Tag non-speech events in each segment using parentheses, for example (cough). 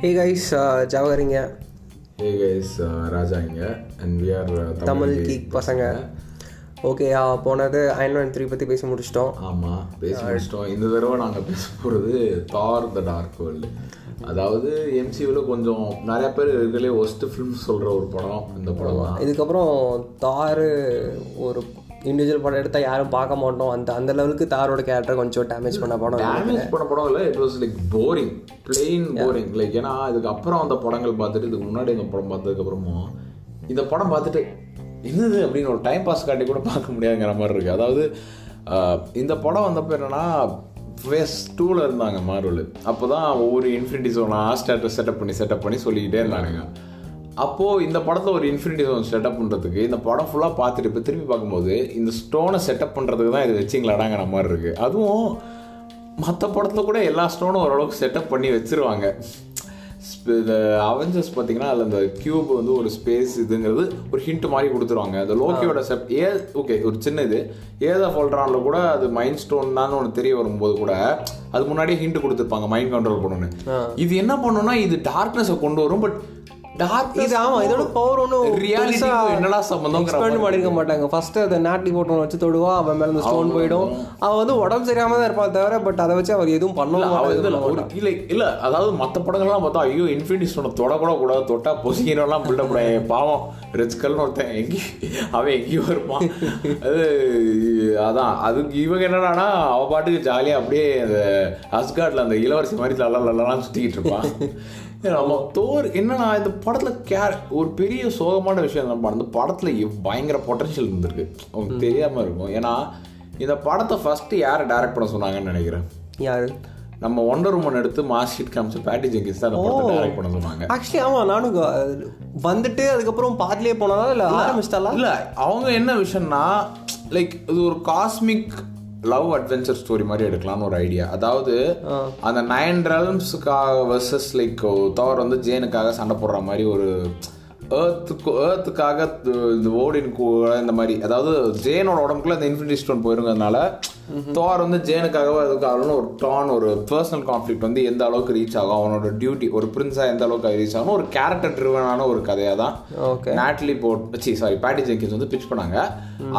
Hey guys ஜவஹரிங்க ஹே guys Raja இங்க. And we are Tamil geek பசங்க. Okay போனது அயன்மேன் த்ரீ பற்றி பேசி முடிச்சிட்டோம். ஆமாம் பேசி முடிச்சிட்டோம். இந்த தடவை நாங்கள் பேச போகிறது தார் த டார்க் வேர்ல்டு அதாவது எம்சியூவில் கொஞ்சம் நிறைய பேர் இருக்கிறதுலே ஒஸ்ட் ஃபிலிம் சொல்கிற ஒரு படம் இந்த படம் தான். இதுக்கப்புறம் தாரு ஒரு இண்டிவிஜுவல் படம் எடுத்தால் யாரும் பார்க்க மாட்டோம். அந்த அந்த லெவலுக்கு தாரோட கேரக்டர் கொஞ்சம் டேமேஜ் பண்ண படம் டேமேஜ் பண்ண படம் இல்லை it was like boring plain boring like ஏன்னா இதுக்கு அப்புறம் அந்த படங்கள் பார்த்துட்டு இதுக்கு முன்னாடி இந்த படம் பார்த்ததுக்கப்புறமும் இந்த படம் பார்த்துட்டு என்னது அப்படின்னு ஒரு டைம் பாஸ் காட்டி கூட பார்க்க முடியாதுங்கிற மாதிரி இருக்குது அதாவது இந்த படம் வந்தப்போ என்னன்னா ஃபேஸ் டூவில் இருந்தாங்க மார்வல். அப்போ தான் ஒவ்வொரு இன்ஃபினிட்டி ஜோனா ஸ்டேட்டஸ் செட்டப் பண்ணி செட்டப் பண்ணி சொல்லிக்கிட்டே இருந்தானுங்க. அப்போது இந்த படத்தில் ஒரு இன்ஃபினிட்டி ஜோன் செட்டப் பண்ணுறதுக்கு இந்த படம் ஃபுல்லாக பார்த்துட்டு இப்போ திருப்பி பார்க்கும்போது இந்த ஸ்டோனை செட்டப் பண்ணுறதுக்கு தான் இது வச்சிங்களாடாங்கிற மாதிரி இருக்குது அதுவும் மற்ற படத்தில் கூட எல்லா ஸ்டோனும் ஓரளவுக்கு செட்டப் பண்ணி வச்சிருவாங்க. ஸ்ப- இந்த அவெஞ்சர்ஸ் பார்த்தீங்கன்னா அதில் இந்த கியூப் வந்து ஒரு ஸ்பேஸ் இதுங்கிறது ஒரு ஹிண்ட் மாதிரி கொடுத்துருவாங்க. அந்த லோக்கியோட செப் ஏ ஓகே ஒரு சின்ன இது. ஏதா ஃபால்ட்ரானில் கூட அது மைண்ட் ஸ்டோன் தான் ஒன்று தெரிய வரும்போது கூட அது முன்னாடியே ஹிண்ட் கொடுத்துருப்பாங்க மைண்ட் கண்ட்ரோல் பண்ணணும்னு. இது என்ன பண்ணுன்னா இது டார்க்னஸை கொண்டு வரும் பட் டார்க் இது இதோட பவர் ஒன்றும் ரியாலிட்டி என்னடா சம்பந்தங்கிற எக்ஸ்பேண்ட் பண்ணிருக்க மாட்டாங்க ஃபர்ஸ்ட் அதை நாட்டி போட்டு வச்சு தொடுவா அவன் மேல இந்த ஸ்டோன் போயிடும் அவன் வந்து உடம்பு சரியாம தான் இருப்பான் தவிர பட் அதை வச்சு அவர் எதுவும் எதுவும் ஒரு இல்ல இல்ல அதாவது மத்த படங்கள்லாம் பார்த்தா ஐயோ இன்ஃபினிட்டி ஸ்டோனை தொட கூட கூடாது தொட்டா பொசிக்கிறோம்லாம் பில்டப் பாவம் ரெச்கல்னு ஒருத்தன் எங்கேயும் அவன் எங்கேயோ இருப்பான் அது அதான் அதுக்கு இவங்க என்னடானா அவ பாட்டுக்கு ஜாலியா அப்படியே அந்த அஸ்கார்ட்ல அந்த இளவரசி மாதிரி லல்லா லல்லாம் சுத்திக்கிட்டு இருப்பான் நம்ம தோர் என்னன்னா இந்த படத்துல கேர் ஒரு பெரிய சோகமான விஷயம் நம்ம அந்த படத்துல பயங்கர பொட்டன்ஷியல் இருந்திருக்கு. உங்களுக்கு தெரியாம இருக்கும். ஏன்னா இந்த படத்தை ஃபர்ஸ்ட் யாரை டைரக்ட் பண்ண சொன்னாங்கன்னு நினைக்கிறேன்? யாரு? நம்ம ஒண்டர் உமன் எடுத்து மாஸ் ஷீட் காமிச்சு பேட்டி ஜெங்கிஸ் தான் டைரக்ட் பண்ண சொன்னாங்க. ஆக்சுவலி ஆமா நானும் வந்துட்டு அதுக்கப்புறம் பாதிலே போனதா இல்ல ஆரம்பிச்சிட்டாலா இல்ல அவங்க என்ன விஷயம்னா லைக் இது ஒரு காஸ்மிக் லவ் அட்வென்ச்சர் ஸ்டோரி மாதிரி எடுக்கலாம்னு ஒரு ஐடியா அதாவது அந்த நைன் ரெலம்ஸுக்காக வர்சஸ் லைக் தவர் வந்து ஜேனுக்காக சண்டை போடுற மாதிரி ஒரு ஏர்த்துக்கு ஏர்த்துக்காக இந்த ஓடின் கூட இந்த மாதிரி அதாவது ஜேனோட உடம்புக்குள்ள இந்த இன்ஃபினிட்டி ஸ்டோன் போயிருங்கிறதுனால தோர் வந்து ஜேனுக்காகவோ அதுக்காகனு ஒரு டான் ஒரு பர்சனல் கான்ஃப்ளிக்ட் வந்து எந்த அளவுக்கு ரீச் ஆகும்? அவனோட டியூட்டி ஒரு பிரின்ஸா எந்த அளவுக்கு ரீச் ஆகும் ஒரு கேரக்டர் ட்ரிவனான ஒரு கதையாக தான் ஓகே நாட்லி போட் சி சாரி பேட்டி ஜெங்கின்ஸ் வந்து பிச் பண்ணாங்க.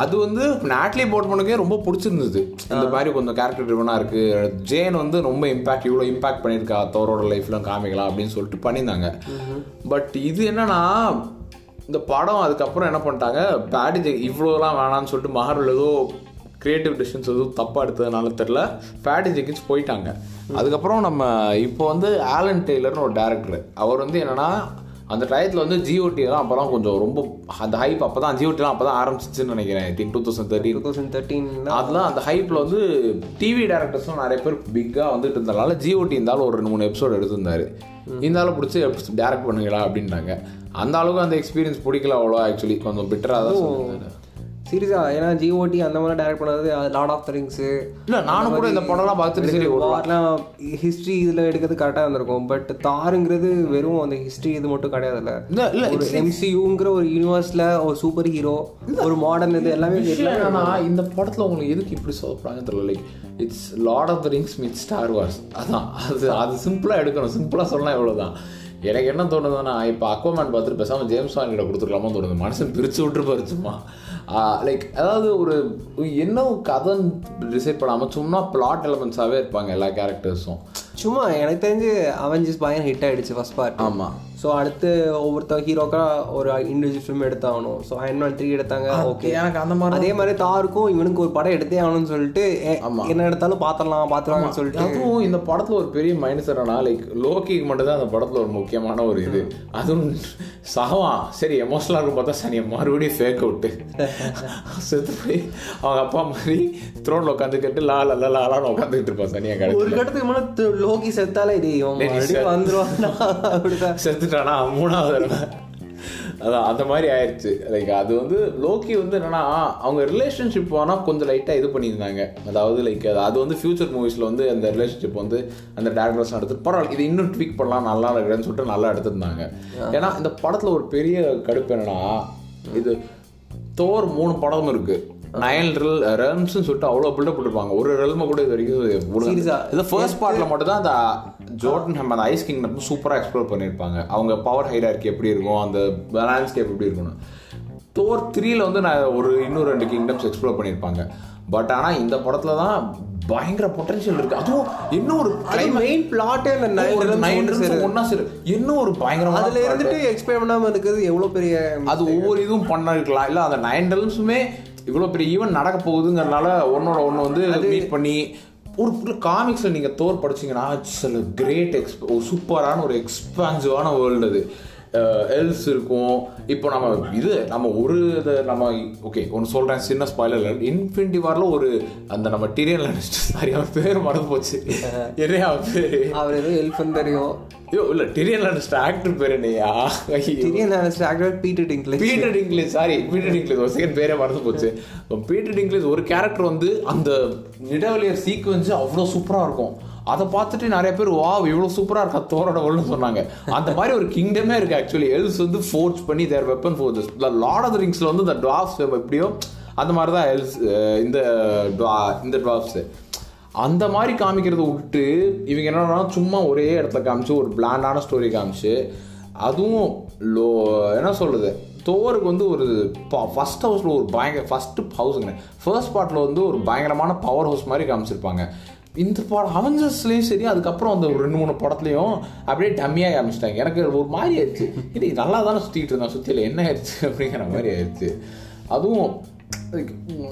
அது வந்து நாட்லி போட் பண்ணுக்கே ரொம்ப பிடிச்சிருந்தது. இந்த மாதிரி கொஞ்சம் கேரக்டர் ட்ரிவனா இருக்கு. ஜேன் வந்து ரொம்ப இம்பாக்ட் இவ்வளோ இம்பாக்ட் பண்ணியிருக்கா தோரோட லைஃப்ல காமிக்கலாம் அப்படின்னு சொல்லிட்டு பண்ணியிருந்தாங்க. பட் இது என்னன்னா இந்த படம் அதுக்கப்புறம் என்ன பண்ணிட்டாங்க? பேட்டி ஜெ இவ்வளோலாம் வேணாம்னு சொல்லிட்டு மஹாரில் ஏதோ கிரியேட்டிவ் டிசிஷன்ஸ் எதுவும் தப்பாக எடுத்ததுனால தெரில பேட்டி ஜெங்கின்ஸ் போயிட்டாங்க. அதுக்கப்புறம் நம்ம இப்போ வந்து ஆலன் டெய்லர்னு ஒரு டேரக்டர் அவர் வந்து என்னன்னா அந்த டயத்தில் வந்து ஜிஓடி தான் அப்போலாம் கொஞ்சம் ரொம்ப அந்த ஹைப் அப்போ தான் ஜிஓடிலாம் அப்போ தான் ஆரம்பிச்சிச்சுன்னு நினைக்கிறேன். I think two thousand thirteen two thousand தேர்ட்டீன்ல அதெல்லாம் அந்த ஹைப்பில் வந்து டிவி டேரக்டர்ஸ்லாம் நிறைய பேர் பிக்காக வந்துட்டு இருந்தனால ஜிஓடி இருந்தாலும் ஒரு ரெண்டு மூணு எபிசோட் எடுத்திருந்தாரு. இருந்தாலும் பிடிச்சி டேரக்ட் பண்ணுங்களா அப்படின்ட்டாங்க அந்த அளவுக்கு அந்த எக்ஸ்பீரியன்ஸ் பிடிக்கல அவ்வளோ ஆக்சுவலி கொஞ்சம் பெட்டராக தான் சீரியஸா ஏன்னா ஜிஓடி அந்த மாதிரி டைரக்ட் பண்ணது லார்ட் ஆஃப் த ரிங்ஸ் இல்லை நானும் கூட இந்த படம்லாம் பார்த்துட்டு சரி ஹிஸ்ட்ரி இதுல எடுக்கிறது கரெக்டாக இருந்திருக்கும். பட் தாருங்கிறது வெறும் அந்த ஹிஸ்ட்ரி இது மட்டும் கிடையாதுல்ல. இல்லை இல்லை ஒரு எம்சியூங்கிற ஒரு யூனிவர்ஸ்ல ஒரு சூப்பர் ஹீரோ ஒரு மாடர்ன் இது எல்லாமே என்னன்னா இந்த படத்துல உங்களுக்கு எதுக்கு இப்படி சொல்றாங்க தெரியல. Like it's Lord of the Rings myth Star Wars அதான் அது அது சிம்பிளா எடுக்கணும். சிம்பிளா சொன்னா இவ்வளவுதான் எனக்கு என்ன தோணுதுன்னா இப்போ அக்வாமேன் பார்த்துட்டு பேசாம ஜேம்ஸ் வான் கிட்ட கொடுத்துருக்கலாமோ தோணுது. மனுஷன் பிரிச்சு விட்டுருப்பாரு சும்மா. லைக் அதாவது ஒரு என்ன கதைன்னு டிசைட் பண்ணாம சும்மா பிளாட் எலமெண்ட்ஸாவே இருப்பாங்க எல்லா கேரக்டர்ஸும் சும்மா எனக்கு தெரிஞ்சு அவெஞ்சர்ஸ் பயங்கர ஹிட் ஆயிடுச்சு ஃபர்ஸ்ட் பார்ட் ஆமா. ஸோ அடுத்து ஒவ்வொருத்தர் ஹீரோக்கா ஒரு இண்டிவிஜுவல் ஃபிலிம் எடுத்தாகணும். ஸோ அயன்மேன் த்ரீ எடுத்தாங்க ஓகே எனக்கு அந்த மாதிரி அதே மாதிரி தாருக்கும் இவனுக்கு ஒரு படம் எடுத்தே ஆகணும்னு சொல்லிட்டு என்ன எடுத்தாலும் பார்த்துடலாம் பார்த்துருவாங்கன்னு சொல்லிட்டு. அதுவும் இந்த படத்துல ஒரு பெரிய மைனஸ் என்னன்னா லைக் லோக்கிக்கு மட்டும் தான் அந்த படத்துல ஒரு முக்கியமான ஒரு இது. அதுவும் சகவான் சரி எமோஷனலாக இருக்கும் பார்த்தா சனி மறுபடியும் ஃபேக் அவுட்டு செத்து போய் அவங்க அப்பா மாதிரி த்ரோன்ல உட்காந்துக்கிட்டு லா லா லாலான்னு உட்காந்துக்கிட்டு இருப்பான் சனியா ஒரு கடை கட்டத்துக்கு மேலே து- லோகி செத்தாலே இது வந்துருவான்? செத்துட்டானா? மூணாவது அதான் அந்த மாதிரி ஆயிடுச்சு லைக் அது வந்து லோக்கி வந்து என்னன்னா அவங்க ரிலேஷன்ஷிப் ஆனால் கொஞ்சம் லைட்டாக இது பண்ணியிருந்தாங்க. அதாவது லைக் அது வந்து ஃபியூச்சர் மூவிஸில் வந்து அந்த ரிலேஷன்ஷிப் வந்து அந்த டேரக்டர்ஸ் எடுத்து பரவாயில்ல இது இன்னும் ட்வீக் பண்ணலாம் நல்லா இருக்குன்னு சொல்லிட்டு நல்லா எடுத்திருந்தாங்க. ஏன்னா இந்த படத்தில் ஒரு பெரிய கடுப்பு என்னன்னா இது தோர் மூணு படம் இருக்கு. நயன் ரெல்ம்ஸ்னு சொல்லிட்டு அவ்வளோ பில்டப் போட்டிருப்பாங்க. ஒரு ரெல்மை கூட இது வரைக்கும்? இது ஃபர்ஸ்ட் பார்ட்ல மட்டும் தான் அந்த ஜோர்டன் ஹம் அந்த ஐஸ் கிங்டம் சூப்பராக எக்ஸ்ப்ளோர் பண்ணியிருப்பாங்க. அவங்க பவர் ஹைரார்கி எப்படி இருக்கும்? அந்த லேண்ட்ஸ்கேப் எப்படி இருக்கும்னு. தோர் த்ரீல வந்து நான் ஒரு இன்னும் ரெண்டு கிங்டம்ஸ் எக்ஸ்ப்ளோர் பண்ணியிருப்பாங்க. பட் ஆனால் இந்த படத்துல தான் பயங்கர பொட்டன்ஷியல் இருக்கு. அதுவும் இன்னும் ஒரு மெயின் பிளாட்டே அந்த ஒரு நைன் ஒண்ணா சேரு. இன்னும் ஒரு பயங்கரமான அதுல இருந்துட்டு எக்ஸ்பிளைன் பண்ணாம இருக்கிறது எவ்வளவு பெரிய அது ஒவ்வொரு இதுவும் பண்ணிருக்கலாம் இல்ல அந்த நைன் டெல்ஸுமே இவ்வளவு பெரிய ஈவென்ட் நடக்க போகுதுங்கிறனால ஒன்னோட ஒன்று வந்து மீட் பண்ணி ஒரு காமிக்ஸ்ல நீங்க தோர் படிச்சீங்கன்னா இட்ஸ் கிரேட் எக்ஸ்ப் ஒரு சூப்பரான ஒரு எக்ஸ்பான்சிவான வேர்ல்டு அது. எல்ஸ் இருக்கும். இப்போ நம்ம இது நம்ம ஒரு இதை நம்ம ஓகே ஒன்று சொல்றேன் சின்ன ஸ்பாயிலர் இன்ஃபினிட்டி வார்ல ஒரு அந்த நம்ம டிரியன் சாரி அவன் பேர் மறந்து போச்சு. (laughs) என்ன அவன் பேரு? அவர் ஏதோ எல்ஃபன் தெரியும். ஐயோ இல்ல டிரியன் லாண்டஸ்டர் ஆக்டர் பேர் என்னையா? ஐயோ. திடீர்னு actor Peter Dinklage Peter Dinklage sorry Peter Dinklage ஒரு செகண்ட் பேரே மறந்து போச்சு. (laughs) பீட்டர் டிங்க்லேஜ் ஒரு கேரக்டர் வந்து அந்த நிடவலியர் சீக்வன்ஸ் அவ்வளோ சூப்பராக இருக்கும். அதை பார்த்துட்டு நிறைய பேர் வா இவ்வளோ சூப்பராக இருக்கா தோரோட ஒன்று சொன்னாங்க. அந்த மாதிரி ஒரு கிங்டமே இருக்கு ஆக்சுவலி எல்ஸ் வந்து ஃபோர்ஸ் பண்ணி their weapon forces Lord of the ரிங்ஸில் வந்து இந்த ட்ராப்ஸ் எப்படியோ அந்த மாதிரி தான் எல்ஸ் இந்த இந்த ட்ராப்ஸு அந்த மாதிரி காமிக்கிறத விட்டு இவங்க என்னன்னா சும்மா ஒரே இடத்துல காமிச்சு ஒரு பிளாண்டான ஸ்டோரி காமிச்சு அதுவும் லோ என்ன சொல்கிறது தோருக்கு வந்து ஒரு ஃபர்ஸ்ட் ஹவுஸில் ஒரு பயங்கர ஃபஸ்ட்டு ஹவுஸுங்க ஃபர்ஸ்ட் பார்ட்டில் வந்து ஒரு பயங்கரமான பவர் ஹவுஸ் மாதிரி காமிச்சிருப்பாங்க. இந்த படம் அவஞ்சர்ஸ்லேயும் சரி அதுக்கப்புறம் அந்த ஒரு ரெண்டு மூணு படத்துலையும் அப்படியே டம்மியாக ஆரம்பிச்சிட்டாங்க. எனக்கு ஒரு மாதிரி ஆயிடுச்சு. இது நல்லா தானே சுற்றிட்டு இருந்தேன் சுற்றியில் என்ன ஆயிடுச்சு அப்படிங்கிற மாதிரி ஆயிடுச்சு. அதுவும்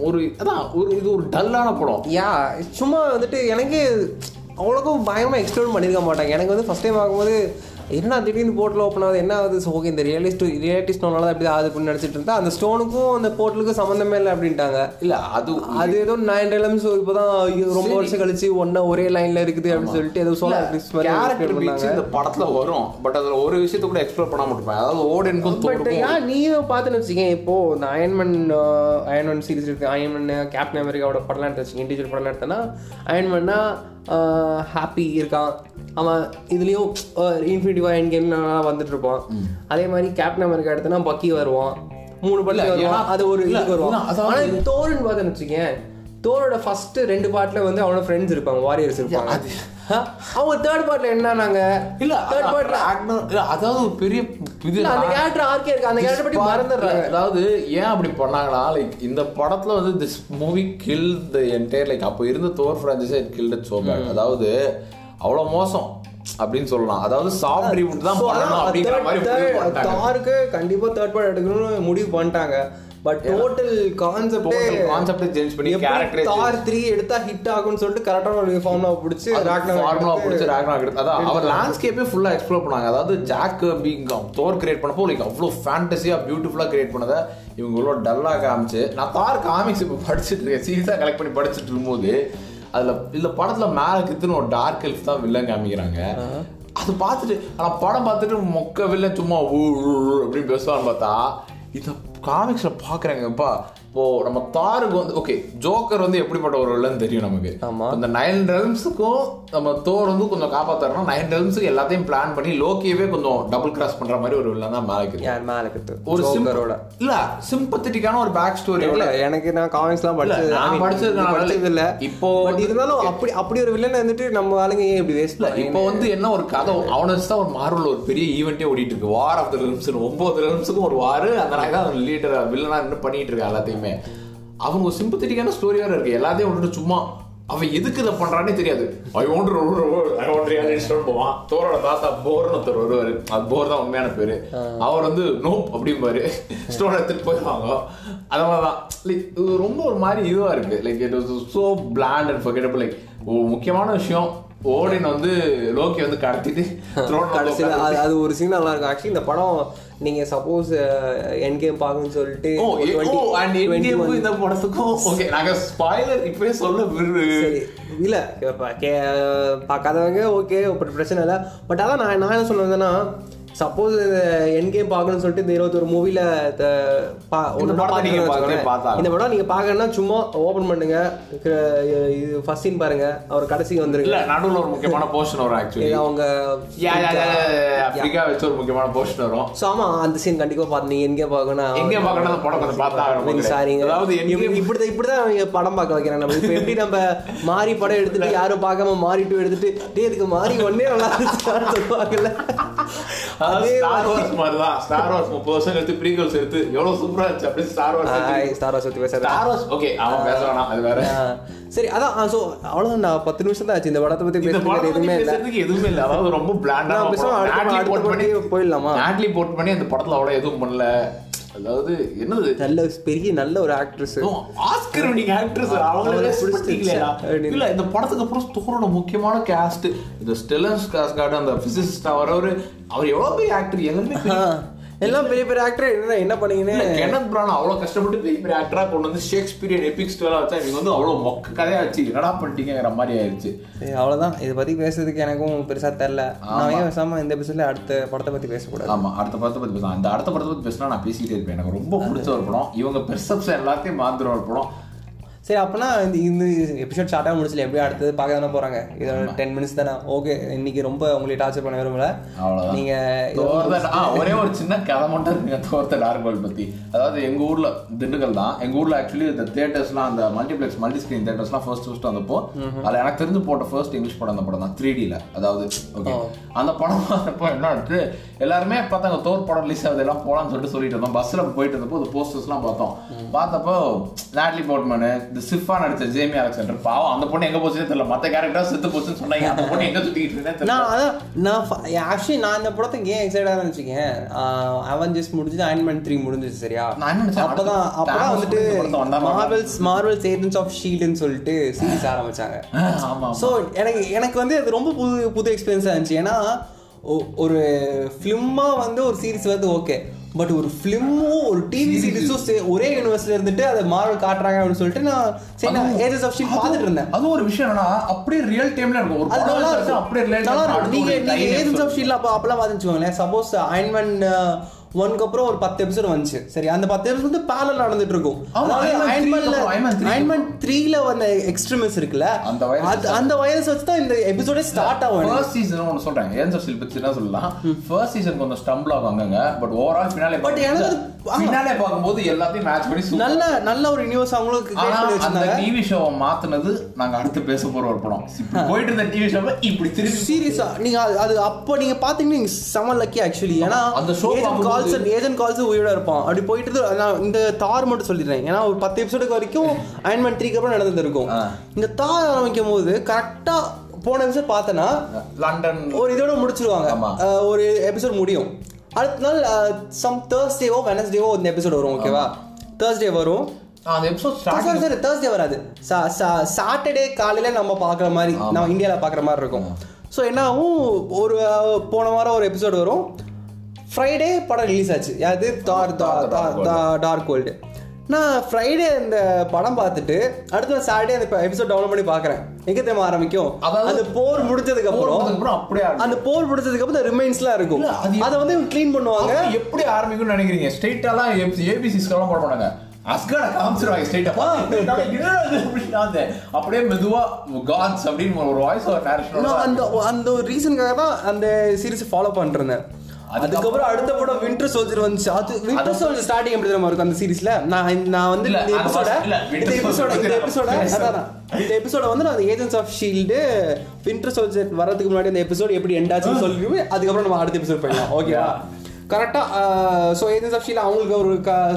ஒரு அதான் ஒரு இது ஒரு டல்லான படம். யா சும்மா வந்துட்டு எனக்கு அவ்வளோக்கும் பயமாக எக்ஸ்ப்ளோர் பண்ணியிருக்க மாட்டாங்க. எனக்கு வந்து ஃபஸ்ட் டைம் ஆகும்போது என்ன திடீர்னு போர்ட்டில் ஓப்பன் ஆகுது? என்ன ஆகுது? ஸோ ஓகே இந்த ரியலிஸ்ட் ரியாலிட்டி ஸ்டோனால தான் எப்படி ஆகுது அப்படின்னு நினச்சிட்டு இருந்தா அந்த ஸ்டோனுக்கும் அந்த போர்ட்டலுக்கும் சம்மந்தமே இல்லை அப்படின்ட்டாங்க. இல்ல அது அது ஏதோ நைன் எலம்ஸ் இப்போதான் ரொம்ப வருஷம் கழிச்சு ஒன்னா ஒரே லைன்ல இருக்குது அப்படின்னு சொல்லிட்டு ஏதோ சொல்ல இந்த படத்துல வரும் பட் அதுல ஒரு விஷயத்த கூட எக்ஸ்ப்ளோர் பண்ணாம இருப்பேன் அதாவது ஓடனுக்கும் ஏன் நீயும் பார்த்துன்னு வச்சுக்கேன் இப்போ இந்த Iron Man Iron Man series இருக்கு. அயன்மன் கேப்டன் அமெரிக்காவோட படம்லாம் எடுத்து வச்சுக்கேன் இண்டிவிஜுவல் படம்லாம் எடுத்தனா அயன்மன்னா ஹாப்பி இருக்கான். அவன் இதுலயும் இன்ஃபினிட்டி வார் என் கேம் வந்துட்டு இருப்பான் அதே மாதிரி கேப்டன் அமெரிக்கா எடுத்தனா பக்கி வருவான். மூணு படத்துல வருவான். அது ஒரு இதுக்கு வருவான். இல்ல, அதாவது- ஆனா தோருன்னு பார்த்தேன்னு வச்சுக்கேன் தோரோட ஃபர்ஸ்ட் ரெண்டு பார்ட்ல வந்து அவனோட ஃப்ரெண்ட்ஸ் இருப்பாங்க. வாரியர்ஸ் இருப்பாங்க. அவங்க தேர்ட் பார்ட்ல என்னன்னாங்க இல்ல தேர்ட் பார்ட்ல இல்ல, அதாவது ஒரு பெரிய இது அந்த கேரக்டர் ஆர்கே இருக்கு? அந்த கேரக்டர் பத்தி மறந்துடுறாங்க. அதாவது ஏன் அப்படி பண்ணாங்கன்னா லைக் இந்த படத்துல வந்து this movie kill the entire like அப்போ இருந்த Thor franchise it killed so bad அதாவது அவ்வளவு மோசம் அப்படின்னு சொல்லலாம். அதாவது சாஃப்ட் ரீபூட் தான் பண்ணணும் அப்படிங்கிற மாதிரி முடிவு பண்ணிட்டாங்க. கண்டிப்பா தேர்ட் பார்ட் எடுக்கணும்னு முடிவு பண்ணிட்டாங்க. பட் டோட்டல் கான்செப்டே Total concept ஐ change பண்ணி ஐ தார் த்ரீ எடுத்தா ஹிட் ஆகும்னு சொல்லிட்டு கரெக்டான ஒரு ஃபார்முலா பிடிச்சி ஃபார்முலா பிடிச்சி ராக்னாக் எடுத்து அதான் அவர் லேண்ட்ஸ்கேப்பே ஃபுல்லா எக்ஸ்ப்ளோர் பண்ணாங்க. அதாவது ஜாக் பீங் தோர் கிரியேட் பண்ணப்போ லைக் அவ்வளோ ஃபேண்டஸியா பியூட்டிஃபுல்லா கிரியேட் பண்ணதை இவங்க இவ்வளோ டல்லா காமிச்சு நான் தார் காமிக்ஸ் இப்போ படிச்சுட்டு இருக்கேன். சீரியஸாக கலெக்ட் பண்ணி படிச்சுட்டு இருக்கும்போது அதுல இந்த படத்துல மேல கித்துன்னு ஒரு டார்க் எல்ஃப் தான் வில்லன் காமிக்கிறாங்க. அது பார்த்துட்டு ஆனா படம் பார்த்துட்டு மொக்க வில்லன் சும்மா ஊ அப்படின்னு பேசுவான்னு பார்த்தா இதை காமிக்ஸில் பார்க்குறாங்கப்பா இப்போ நம்ம தாருக்கு வந்து ஓகே ஜோக்கர் வந்து எப்படிப்பட்ட ஒரு வில்லன் தெரியும் நமக்கு? ஆமா. அந்த நைன் ரெல்ம்ஸுக்கும் நம்ம தோர் வந்து கொஞ்சம் காப்பாத்தறோம் நைன் ரெல்ம்ஸுக்கு எல்லாத்தையும் பிளான் பண்ணி லோக்கியவே கொஞ்சம் டபுள் கிராஸ் பண்ற மாதிரி ஒரு வில்லன் தான் மேலே மேல ஒரு சிம்பிள் இல்ல சிம்பத்தட்டிக்கான ஒரு பேக் ஸ்டோரி இல்ல எனக்கு நான் காமிக்ஸ்லாம் படிச்சது நான் படிச்சது இல்ல இப்போ இருந்தாலும் அப்படி அப்படி ஒரு வில்லன் வந்துட்டு நம்ம ஆளுங்க ஏன் இப்படி வேஸ்ட் இல்ல இப்போ வந்து என்ன ஒரு கதை அவனை தான் ஒரு மார்வல் ஒரு பெரிய ஈவெண்ட்டே ஓடிட்டு இருக்கு. வார் ஆஃப் த ரிம்ஸ் ஒன்பது ரிம்ஸுக்கும் ஒரு வார் அந்த நாய் தான் லீடர் வில்லனா நின்று பண்ணிட்டு இருக்கா எல்லாத்தையுமே. அவங்க ஒரு சிம்பத்தட்டிக்கான ஸ்டோரி வேற இருக்கு. எல்லாத்தையும் விட்டுட்டு சும்மா அவன் எதுக்கு இதை பண்றானே தெரியாது. ஐ ஒன்று ஐ ஒன்று போவான். தோரோட தாத்தா போர்னு ஒருத்தர் வருவாரு. அது போர் தான் உண்மையான பேரு. அவர் வந்து நோப் அப்படிம்பாரு. ஸ்டோன் எடுத்துட்டு போயிடுவாங்க. அந்த மாதிரி தான் லைக் இது ரொம்ப ஒரு மாதிரி இதுவா இருக்கு. Like it was so bland and forgettable like முக்கியமான விஷயம் ஓடின் வந்து லோக்கி வந்து கடத்திட்டு கடைசியில் அது அது ஒரு சீன் நல்லா இருக்கும். ஆக்சுவலி இந்த படம் நீங்க சப்போஸ் என் கேம் பார்க்கணும்னு சொல்லிட்டு ஓ ஒரு ஏ- 20 ஓ, and 21 இந்தியாவுக்கும் இந்த படத்துக்கும் ஓகே நாங்க ஸ்பாயிலர் இப்பவே சொல்ல விரு இல்ல இப்ப கே பார்க்காதவங்க ஓகே பிரச்சனை இல்லை. பட் அதான் நான் நான் என்ன சொல்லுவேன்னா சப்போஸ் இந்த என் கேம் பார்க்கணும்னு சொல்லிட்டு இந்த இருபத்தொரு நீங்க பார்த்தே பார்த்தாகணும். இந்த படம் நீங்க பார்க்கணும்னா சும்மா ஓபன் பண்ணுங்க. இது ஃபர்ஸ்ட் சீன் பாருங்க. அவர் கடைசிக்கு வந்துருங்க. இல்ல நடுவுல ஒரு முக்கியமான போர்ஷன் வரும் ஆக்சுவலி அவங்க வச்சு ஒரு முக்கியமான போர்ஷன் வரும். ஸோ ஆமா அந்த சீன் கண்டிப்பா பார்த்து நீங்க எங்கே பார்க்கணும் எங்க பார்க்கணும் அந்த படம் கொஞ்சம் பார்த்தா சாரிங்க அதாவது எங்க இப்படிதான் இப்படிதான் அவங்க படம் பார்க்க வைக்கிறாங்க. நம்ம இப்ப எப்படி நம்ம மாறி படம் எடுத்துட்டு யாரும் பார்க்காம மாறி டூ எடுத்துட்டு டே இதுக்கு மாறி ஒன்னே நல்லா இருந்துச்சுன்னு ஸ்டார் வார்ஸ் மாதிரி தான் ஸ்டார் வார்ஸ் முப்பது வருஷம் எடுத்து ப்ரீகல்ஸ் எடுத்து எவ்வளவு சூப்பரா இருந்துச்சு ஸ்டார் வார்ஸ் ஸ்டார் வார்ஸ் பத்தி பேசுறேன் ஸ்டார் வார்ஸ் ஓகே அவன் பேச வேணாம் அது வேற. சரி அதான் ஸோ அவ்வளோதான் நான் பத்து நிமிஷம் தான் ஆச்சு இந்த படத்தை பத்தி பேசுறது எதுவுமே இல்லை. எதுவுமே இல்ல அதாவது ரொம்ப பிளாண்டா பேசுவோம், அடுத்த படத்துக்கு போயிடலாமா? நாட்லி போட் பண்ணி அந்த படத்துல அவ்வளவு எதுவும் பண்ணல. அதாவது என்னது? நல்ல பெரிய நல்ல ஒரு ஆக்ட்ரஸ் ஆஸ்கர் வினிங் ஆக்ட்ரஸ் அவங்களே அப்படின்னு. இல்ல இந்த படத்துக்கு அப்புறம் தோரோட முக்கியமான காஸ்ட் இந்த ஸ்டெலன்ஸ் காஸ்ட் அந்த பிசிசிஸ்டா வரவரு அவர் எவ்வளவு பெரிய ஆக்டர் எல்லாமே எல்லாம் பெரிய பெரிய ஆக்டர் என்ன என்ன பண்ணீங்கன்னு? கென்னத் பிரான் அவ்வளவு கஷ்டப்பட்டு பெரிய பெரிய ஆக்டரா கொண்டு வந்து ஷேக்ஸ்பியர் எபிக் ஸ்டோலா வச்சா இவங்க வந்து அவ்வளவு மொக்க கதையா வச்சு என்னடா பண்ணிட்டீங்கிற மாதிரி ஆயிடுச்சு அவ்வளோதான் இதை பத்தி பேசுறதுக்கு எனக்கும் பெருசா தெரியல. நான் ஏன் பேசாம இந்த எபிசோட்ல அடுத்த படத்தை பத்தி பேசக்கூடாது. ஆமா அடுத்த படத்தை பத்தி பேசலாம். இந்த அடுத்த படத்தை பத்தி பேசினா நான் பேசிக்கிட்டே இருப்பேன். எனக்கு ரொம்ப பிடிச்ச ஒரு படம். இவங்க பெர்செப்ஷன் எல்லாத்தையும் மாத்துற ஒரு படம். சரி அப்பனா இந்த இந்த எபிசோட் ஷார்ட்டாக முடிச்சல எப்படி அடுத்தது பார்க்க தானே போறாங்க? இதோட டென் மினிட்ஸ் தானே. ஓகே இன்னைக்கு ரொம்ப உங்களை டார்ச்சர் பண்ண விரும்பல. நீங்க ஒரே ஒரு சின்ன கதை மட்டும் இருக்குங்க தோர்த்த டார்க் வேர்ல்ட் பத்தி. அதாவது எங்க ஊர்ல திண்டுக்கல் தான். எங்க ஊர்ல ஆக்சுவலி இந்த தியேட்டர்ஸ்லாம் அந்த மல்டிப்ளெக்ஸ் மல்டி ஸ்கிரீன் தியேட்டர்ஸ்லாம் ஃபர்ஸ்ட் ஃபர்ஸ்ட் வந்தப்போ அதுல எனக்கு தெரிஞ்சு போட்ட ஃபர்ஸ்ட் இங்கிலீஷ் படம் அந்த படம் தான் த்ரீ டில அதாவது ஓகே அந்த படம் வந்தப்போ என்ன ஆச்சு? எல்லாருமே பார்த்தாங்க தோர் படம் ரிலீஸ் ஆகுது எல்லாம் போலாம்னு சொல்லிட்டு சொல்லிட்டு இருந்தோம். பஸ்ல போயிட்டு இருந்தப்போ அந்த போஸ்டர்ஸ்லாம் பார்த்தோம். பார்த்தப்போ நாட்லி போட்மேனு இந்த சிஃபா நடிச்ச ஜேமி அலெக்சாண்டர் பாவம். அந்த பொண்ணு எங்க போச்சுன்னே தெரியல. மத்த கேரக்டர் செத்து போச்சுன்னு சொன்னாங்க. அந்த பொண்ணு எங்க சுத்திக்கிட்டு தெரியல. நான் அதான் நான் ஆக்சுவலி நான் இந்த படத்துக்கு ஏன் எக்ஸைட்டாக இருந்துச்சுக்கேன் அவெஞ்சர்ஸ் முடிஞ்சது அயன்மேன் த்ரீ முடிஞ்சிச்சு சரியா? அப்பதான் அப்பதான் வந்துட்டு. மார்வல்ஸ் மார்வல்ஸ் ஏஜென்ட்ஸ் ஆஃப் ஷீல்டுன்னு சொல்லிட்டு சீரிஸ் ஆரம்பிச்சாங்க. (laughs) ஸோ எனக்கு எனக்கு வந்து அது ரொம்ப புது புது எக்ஸ்பீரியன்ஸாக இருந்துச்சு. ஏன்னா ஒரு ஃபிலிமாக வந்து ஒரு சீரிஸ் வந்து ஓகே பட் ஒரு ஃபிலிமும் ஒரு டிவி சீரிஸும் ஒரே யூனிவர்ஸ்ல இருந்துட்டு அதை மார்வல் காட்டுறாங்க அப்படின்னு சொல்லிட்டு நான் சரி ஏஜென்ட்ஸ் ஆஃப் ஷீல்ட் பார்த்துட்டு இருந்தேன் அது ஒரு விஷயம் என்னன்னா அப்படியே ரியல் டைம்ல இருக்கும். ஒரு அது நல்லா இருக்கும் அப்படியே நல்லா இருக்கும் நீங்க டைம் ஆஃப் ஷீல்ட் அப்போ அப்பெல்லாம் பார்த்துச்சுக்கோங்களேன் சப்போஸ் அயன்மேன் ஒன்க்கு அப்புறம் ஒரு பத்து எபிசோட் வந்துச்சு. சரி அந்த பத்து எபிசோட் வந்து பேரல் நடந்துட்டு இருக்கும் ஆமா, அதாவது Iron Man 3 அயன்மேன்ல அப்புறம் Iron Man 3 அயன்மேன் த்ரீல வந்த எக்ஸ்ட்ரீமிஸ் இருக்குல்ல அந்த அந்த வைரஸ் வச்சு தான் இந்த எபிசோடே ஸ்டார்ட் ஆகும். ஃபர்ஸ்ட் சீசன் ஒன்னு சொல்றேன் ஏஞ்சல் சில் பத்தி என்ன சொல்லலாம். ஃபர்ஸ்ட் சீசன் கொஞ்சம் ஸ்டம்பிள் ஆகுங்க பட் ஓவரால் ஃபினாலே But எனக்கு. ஃபினாலே பார்க்கும்போது எல்லாத்தையும் மேட்ச் பண்ணி. நல்ல நல்ல ஒரு நியூஸ் அவங்களுக்கு அந்த டிவி ஷோவை மாத்துனது நாங்க அடுத்து பேச போற ஒரு படம். போயிட்டு இருந்த டிவி ஷோவை இப்படி திருப்பி சீரியஸா நீங்க அது- அப்போ நீங்க பாத்தீங்கன்னா நீங்க செம லக்கி ஆக்சுவலி ஏன்னா அந்த show கால்ஸ் ஏஜென்ட் கால்ஸ் உயிரோட இருப்பான். அப்படி போயிட்டு நான் இந்த தார் மட்டும் சொல்லிடுறேன். ஏன்னா ஒரு பத்து எபிசோடுக்கு வரைக்கும் அயன்மேன் த்ரீக்கு அப்புறம் நடந்து இருக்கும் ஆ. இந்த தார் ஆரம்பிக்கும் போது கரெக்டா போன எபிசோட் பார்த்தனா லண்டன் ஒரு இதோட முடிச்சிருவாங்க. ஒரு எபிசோட் முடியும். அடுத்த நாள் சம் தேர்ஸ்டேவோ வெனஸ்டேவோ இந்த எபிசோட் வரும் ஓகேவா தேர்ஸ்டே வரும். தேர்ஸ்டே வராது சாட்டர்டே காலையில நம்ம பார்க்குற மாதிரி நம்ம இந்தியாவில் பார்க்குற மாதிரி இருக்கும். ஸோ என்ன ஆகும்? ஒரு போன வாரம் ஒரு எபிசோடு வரும். ஃப்ரைடே படம் ரிலீஸ் ஆச்சு. அது டார்க் வேர்ல்டு நான் ஃப்ரைடே இந்த படம் பார்த்துட்டு அடுத்த சாட்டர்டே அந்த எபிசோட் டவுன்லோட் பண்ணி பார்க்குறேன். எங்கே தெரியுமா ஆரம்பிக்கும்? அந்த போர் முடிஞ்சதுக்கு அப்புறம். அந்த போர் முடிஞ்சதுக்கு அப்புறம் ரிமைன்ஸ்லாம் இருக்கும். அது வந்து க்ளீன் பண்ணுவாங்க. எப்படி ஆரம்பிக்கும்னு நினைக்கிறீங்க? ஸ்ட்ரெயிட்டாலாம் ஏபிசி ஸ்கெல்லாம் போட மாட்டாங்க. அஸ்காட காமிச்சிருவாங்க ஸ்ட்ரெயிட்டா அப்படியே மெதுவா காட்ஸ் அப்படின்னு ஒரு வாய்ஸ் ஒரு நேரேஷன் அந்த அந்த ஒரு ரீசனுக்காக தான் அந்த சீரிஸ் ஃபாலோ பண்ணிருந்தேன் அதுக்கப்புறம் அடுத்த படம் வின்டர் சோல்ஜர் வந்துச்சு. அது வின்டர் சோல்ஜர் ஸ்டார்டிங் எப்படி தெரியுமா இருக்கும் அந்த சீரிஸ்ல நான் நான் வந்து இந்த எபிசோட இந்த எபிசோட இந்த எபிசோட இந்த எபிசோட வந்து நான் agents of shield winter soldier வரதுக்கு முன்னாடி அந்த எபிசோட் எப்படி எண்ட் ஆச்சுன்னு சொல்லி அதுக்கப்புறம் நம்ம அடுத்த எபிசோட் போயிடலாம். ஓகேவா கரெக்டா ஸோ ஏஜென்ட்ஸ் ஆஃப் ஷீல்டு அவங்களுக்கு ஒரு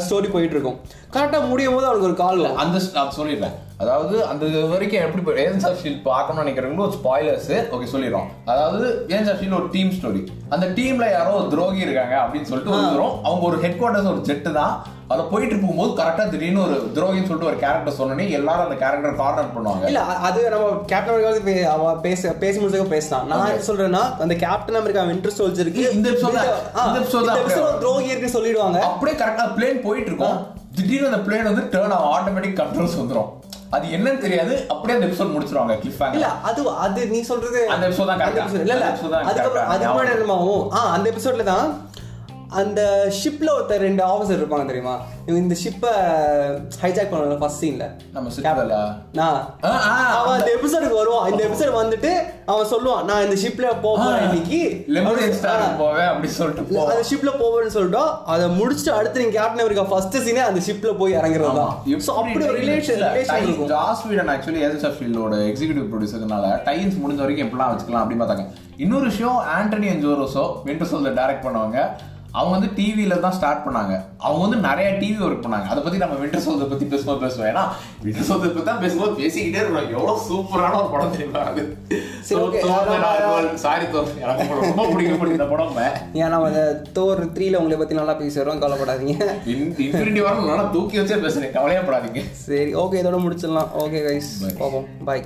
ஸ்டோரி போயிட்டு இருக்கும். கரெக்டா முடியும் போது அவங்களுக்கு ஒரு கால் அந்த நான் சொல்லிடுறேன். அதாவது அந்த வரைக்கும் எப்படி போய் ஏஜென்ஸ் ஆஃப் ஷீல்ட் பார்க்கணும்னு நினைக்கிறவங்களும் ஒரு ஸ்பாய்லர்ஸ் ஓகே சொல்லிடுறோம். அதாவது ஏஜென்ஸ் ஆஃப் ஷீல்ட் ஒரு டீம் ஸ்டோரி அந்த டீம்ல யாரோ ஒரு துரோகி இருக்காங்க அப்படின்னு சொல்லிட்டு தூரம் அவங்க ஒரு ஹெட் குவார்டர்ஸ் ஒரு ஜெட்டு தான். அதுல போயிட்டு இருக்கும்போது கரெக்டா திடீர்னு ஒரு துரோகின்னு சொல்லிட்டு ஒரு கேரக்டர் சொன்னோன்னே எல்லாரும் அந்த கேரக்டர் கார்னர் பண்ணுவாங்க. இல்ல அது நம்ம கேப்டன் அமெரிக்கா அவ பேச பேசி முடிச்சதுக்கு பேசலாம். நான் என்ன சொல்றேன்னா அந்த கேப்டன் அமெரிக்கா வின்டர் சோல்ஜருக்கு இந்த. துரோகி இருக்கு சொல்லிடுவாங்க. அப்படியே கரெக்டா பிளேன் போயிட்டு இருக்கும். திடீர்னு அந்த பிளேன் வந்து டேர்ன் ஆகும். ஆட்டோமேட்டிக் கண்ட்ரோல்ஸ் வந்துரும். அது என்னன்னு தெரியாது. அப்படியே அந்த எபிசோட் முடிச்சிருவாங்க கிளிஃப் இல்ல அது அது நீ சொல்றது அந்த episode தான். இல்ல இல்ல. அதுக்கப்புறம் முன்னாடி என்னமாவும் ஆ அந்த எபிசோட்ல தான் அந்த ஷிப்ல ஒருத்தர் ரெண்டு ஆஃபீஸர் இருப்பாங்க தெரியுமா? இவங்க இந்த ஷிப்பை ஹைஜாக் பண்ணல ஃபர்ஸ்ட் சீன்ல நம்ம ஆ, அவன் அந்த எபிசோடுக்கு வருவான். இந்த எபிசோட் வந்துட்டு அவன் சொல்லுவான் நான் இந்த ஷிப்ல போறேன் இன்னைக்கு. போவேன் அப்படி சொல்லிட்டு அந்த ஷிப்ல போவேன்னு சொல்லிட்டோம். அதை முடிச்சுட்டு அடுத்து நீங்க கேப்டன் அமெரிக்கா ஃபர்ஸ்ட் சீனே அந்த ஷிப்ல போய் இறங்குறது. தான். ஸோ அப்படி ஒரு relation relation Joss Whedon actually of ஃபீல்டோட executive ப்ரொடியூசர்னால டைன்ஸ் முடிஞ்ச வரைக்கும் எப்படிலாம் வச்சுக்கலாம் அப்படின்னு பார்த்தாங்க. இன்னொரு விஷயம் Anthony and Joe Russo winter சோல்ல டைரக்ட் பண்ணவங்க. அவங்க வந்து டிவியில தான் ஸ்டார்ட் பண்ணாங்க. அவங்க வந்து நிறைய டிவி ஒர்க் பண்ணாங்க. அதை பத்தி நம்ம விண்டர் சோல்தை பத்தி பேசும்போது பேசுவோம். ஏன்னா விண்டர் சோல்தை பத்தி தான் பேசும்போது பேசிக்கிட்டே இருக்கோம் எவ்வளவு சூப்பரான ஒரு படம் தெரியுமா அது? சரி, தோர் எனக்கு ரொம்ப பிடிக்கும் இந்த படம். (laughs) ஏன்னா அந்த தோர் த்ரீல உங்களை பத்தி நல்லா பேசுறோம் கவலைப்படாதீங்க. இன்ஃபினிட்டி வரணும் நல்லா தூக்கி வச்சே பேசுறேன். கவலையே படாதீங்க. சரி ஓகே இதோட முடிச்சிடலாம். Okay guys bye